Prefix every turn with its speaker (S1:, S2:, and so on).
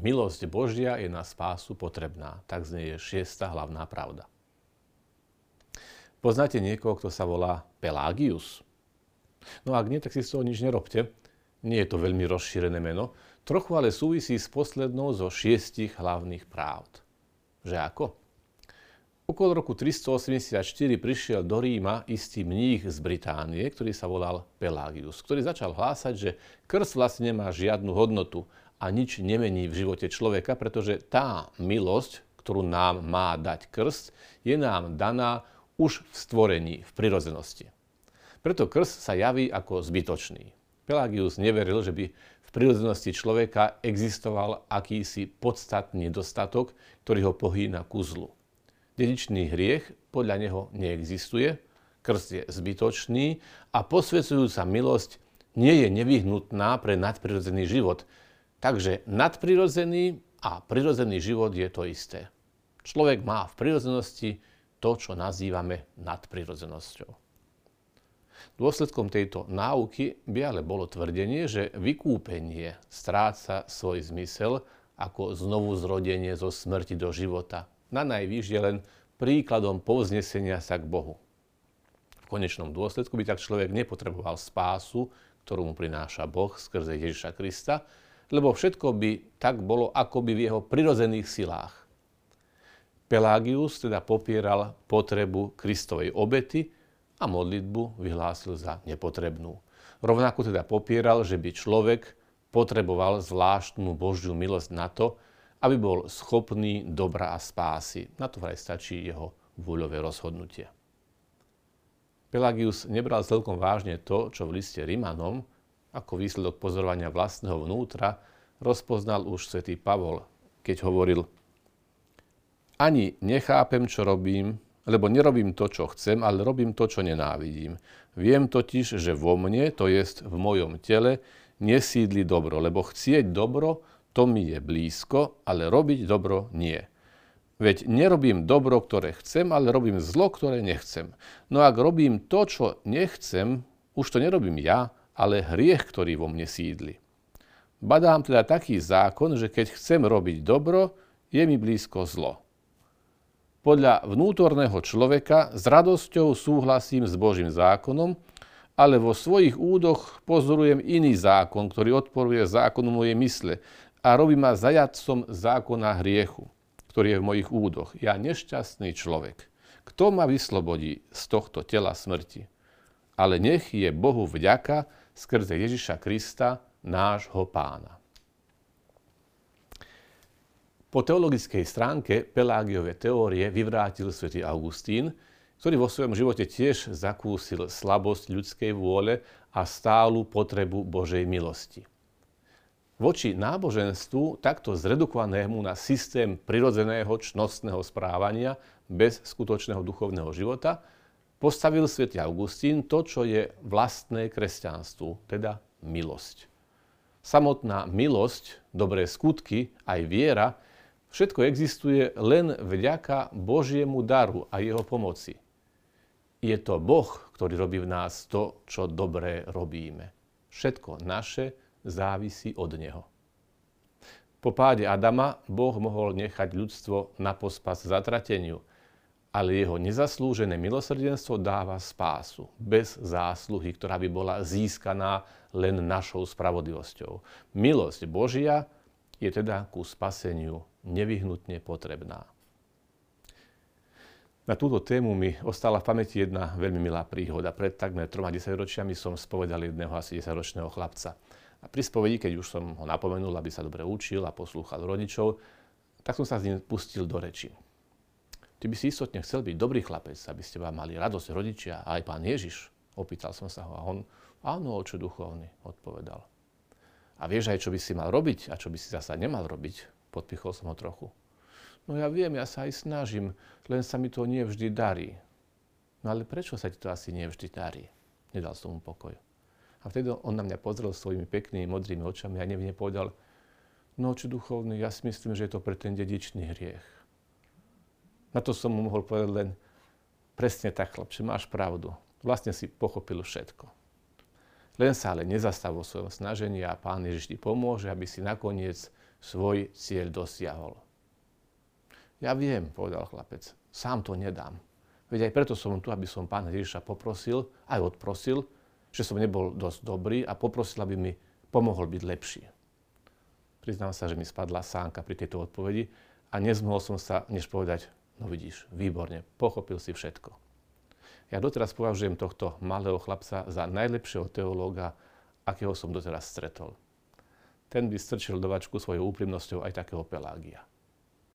S1: milosť Božia je na spásu potrebná. Tak znie je šiesta hlavná pravda. Poznáte niekoho, kto sa volá Pelagius? No ak nie, tak si z toho nič nerobte. Nie je to veľmi rozšírené meno, trochu ale súvisí s poslednou zo šiestich hlavných pravd. Že ako? Okolo roku 384 prišiel do Ríma istý mních z Británie, ktorý sa volal Pelagius, ktorý začal hlásať, že krst vlastne nemá žiadnu hodnotu a nič nemení v živote človeka, pretože tá milosť, ktorú nám má dať krst, je nám daná už v stvorení, v prirozenosti. Preto krst sa javí ako zbytočný. Pelagius neveril, že by v prirodzenosti človeka existoval akýsi podstatný nedostatok, ktorý ho pohýna ku zlu. Dedičný hriech podľa neho neexistuje, krst je zbytočný a posvedzujúca milosť nie je nevyhnutná pre nadprirodzený život. Takže nadprirodzený a prirodzený život je to isté. Človek má v prirodzenosti to, čo nazývame nadprirodzenosťou. Dôsledkom tejto náuky by ale bolo tvrdenie, že vykúpenie stráca svoj zmysel ako znovu zrodenie zo smrti do života na najvýš je len príkladom povznesenia sa k Bohu. V konečnom dôsledku by tak človek nepotreboval spásu, ktorú mu prináša Boh skrze Ježiša Krista, lebo všetko by tak bolo akoby v jeho prirodzených silách. Pelagius teda popieral potrebu Kristovej obety a modlitbu vyhlásil za nepotrebnú. Rovnako teda popieral, že by človek potreboval zvláštnu Božiu milosť na to, aby bol schopný dobra a spásy. Na to vraj stačí jeho vôľové rozhodnutie. Pelagius nebral celkom vážne to, čo v liste Rimanom, ako výsledok pozorovania vlastného vnútra, rozpoznal už svätý Pavol, keď hovoril Ani nechápem, čo robím, lebo nerobím to, čo chcem, ale robím to, čo nenávidím. Viem totiž, že vo mne, to jest v mojom tele, nesídli dobro, lebo chcieť dobro, to mi je blízko, ale robiť dobro nie. Veď nerobím dobro, ktoré chcem, ale robím zlo, ktoré nechcem. No ak robím to, čo nechcem, už to nerobím ja, ale hriech, ktorý vo mne sídli. Badám teda taký zákon, že keď chcem robiť dobro, je mi blízko zlo. Podľa vnútorného človeka s radosťou súhlasím s Božím zákonom, ale vo svojich údoch pozorujem iný zákon, ktorý odporuje zákonu mojej mysle a robí ma zajadcom zákona hriechu, ktorý je v mojich údoch. Ja nešťastný človek. Kto ma vyslobodí z tohto tela smrti? Ale nech je Bohu vďaka skrze Ježiša Krista, nášho pána. Po teologickej stránke Pelágiové teórie vyvrátil svätý Augustín, ktorý vo svojom živote tiež zakúsil slabosť ľudskej vôle a stálu potrebu Božej milosti. Voči náboženstvu, takto zredukovanému na systém prirodzeného čnostného správania bez skutočného duchovného života, postavil svätý Augustín to, čo je vlastné kresťanstvu, teda milosť. Samotná milosť, dobré skutky, aj viera, všetko existuje len vďaka Božiemu daru a jeho pomoci. Je to Boh, ktorý robí v nás to, čo dobré robíme. Všetko naše, závisí od neho. Po páde Adama Boh mohol nechať ľudstvo na pospas zatrateniu, ale jeho nezaslúžené milosrdenstvo dáva spásu, bez zásluhy, ktorá by bola získaná len našou spravodlivosťou. Milosť Božia je teda ku spaseniu nevyhnutne potrebná. Na túto tému mi ostala v pamäti jedna veľmi milá príhoda. Pred takmer troma desaťročiami som spovedal jedného asi 10-ročného chlapca. A pri spovedi, keď už som ho napomenul, aby sa dobre učil a poslúchal rodičov, tak som sa s ním pustil do reči. Ty by si istotne chcel byť dobrý chlapec, aby ste vám mali radosť rodičia a aj pán Ježiš. Opýtal som sa ho a on, áno, oče duchovný, odpovedal. A vieš aj, čo by si mal robiť a čo by si zasa nemal robiť? Podpichol som ho trochu. No ja viem, ja sa aj snažím, len sa mi to nie vždy darí. No ale prečo sa ti to asi nie vždy darí? Nedal som mu pokoj. A vtedy on na mňa pozrel svojimi peknými modrými očami a nevne povedal, no čo duchovný, ja si myslím, že je to pre ten dedičný hriech. Na to som mu mohol povedať len, presne tak, chlapče, máš pravdu. Vlastne si pochopil všetko. Len sa ale nezastav vo svojom snažení a Pán Ježiš ti pomôže, aby si nakoniec svoj cieľ dosiahol. Ja viem, povedal chlapec, sám to nedám. Veď aj preto som tu, aby som pána Ježiša poprosil, aj odprosil, že som nebol dosť dobrý a poprosil, aby mi pomohol byť lepší. Priznám sa, že mi spadla sánka pri tejto odpovedi a nezmohol som sa než povedať, no vidíš, výborne, pochopil si všetko. Ja doteraz považujem tohto malého chlapca za najlepšieho teológa, akého som doteraz stretol. Ten by strčil do vačku svojou úprimnosťou aj takého Pelágia.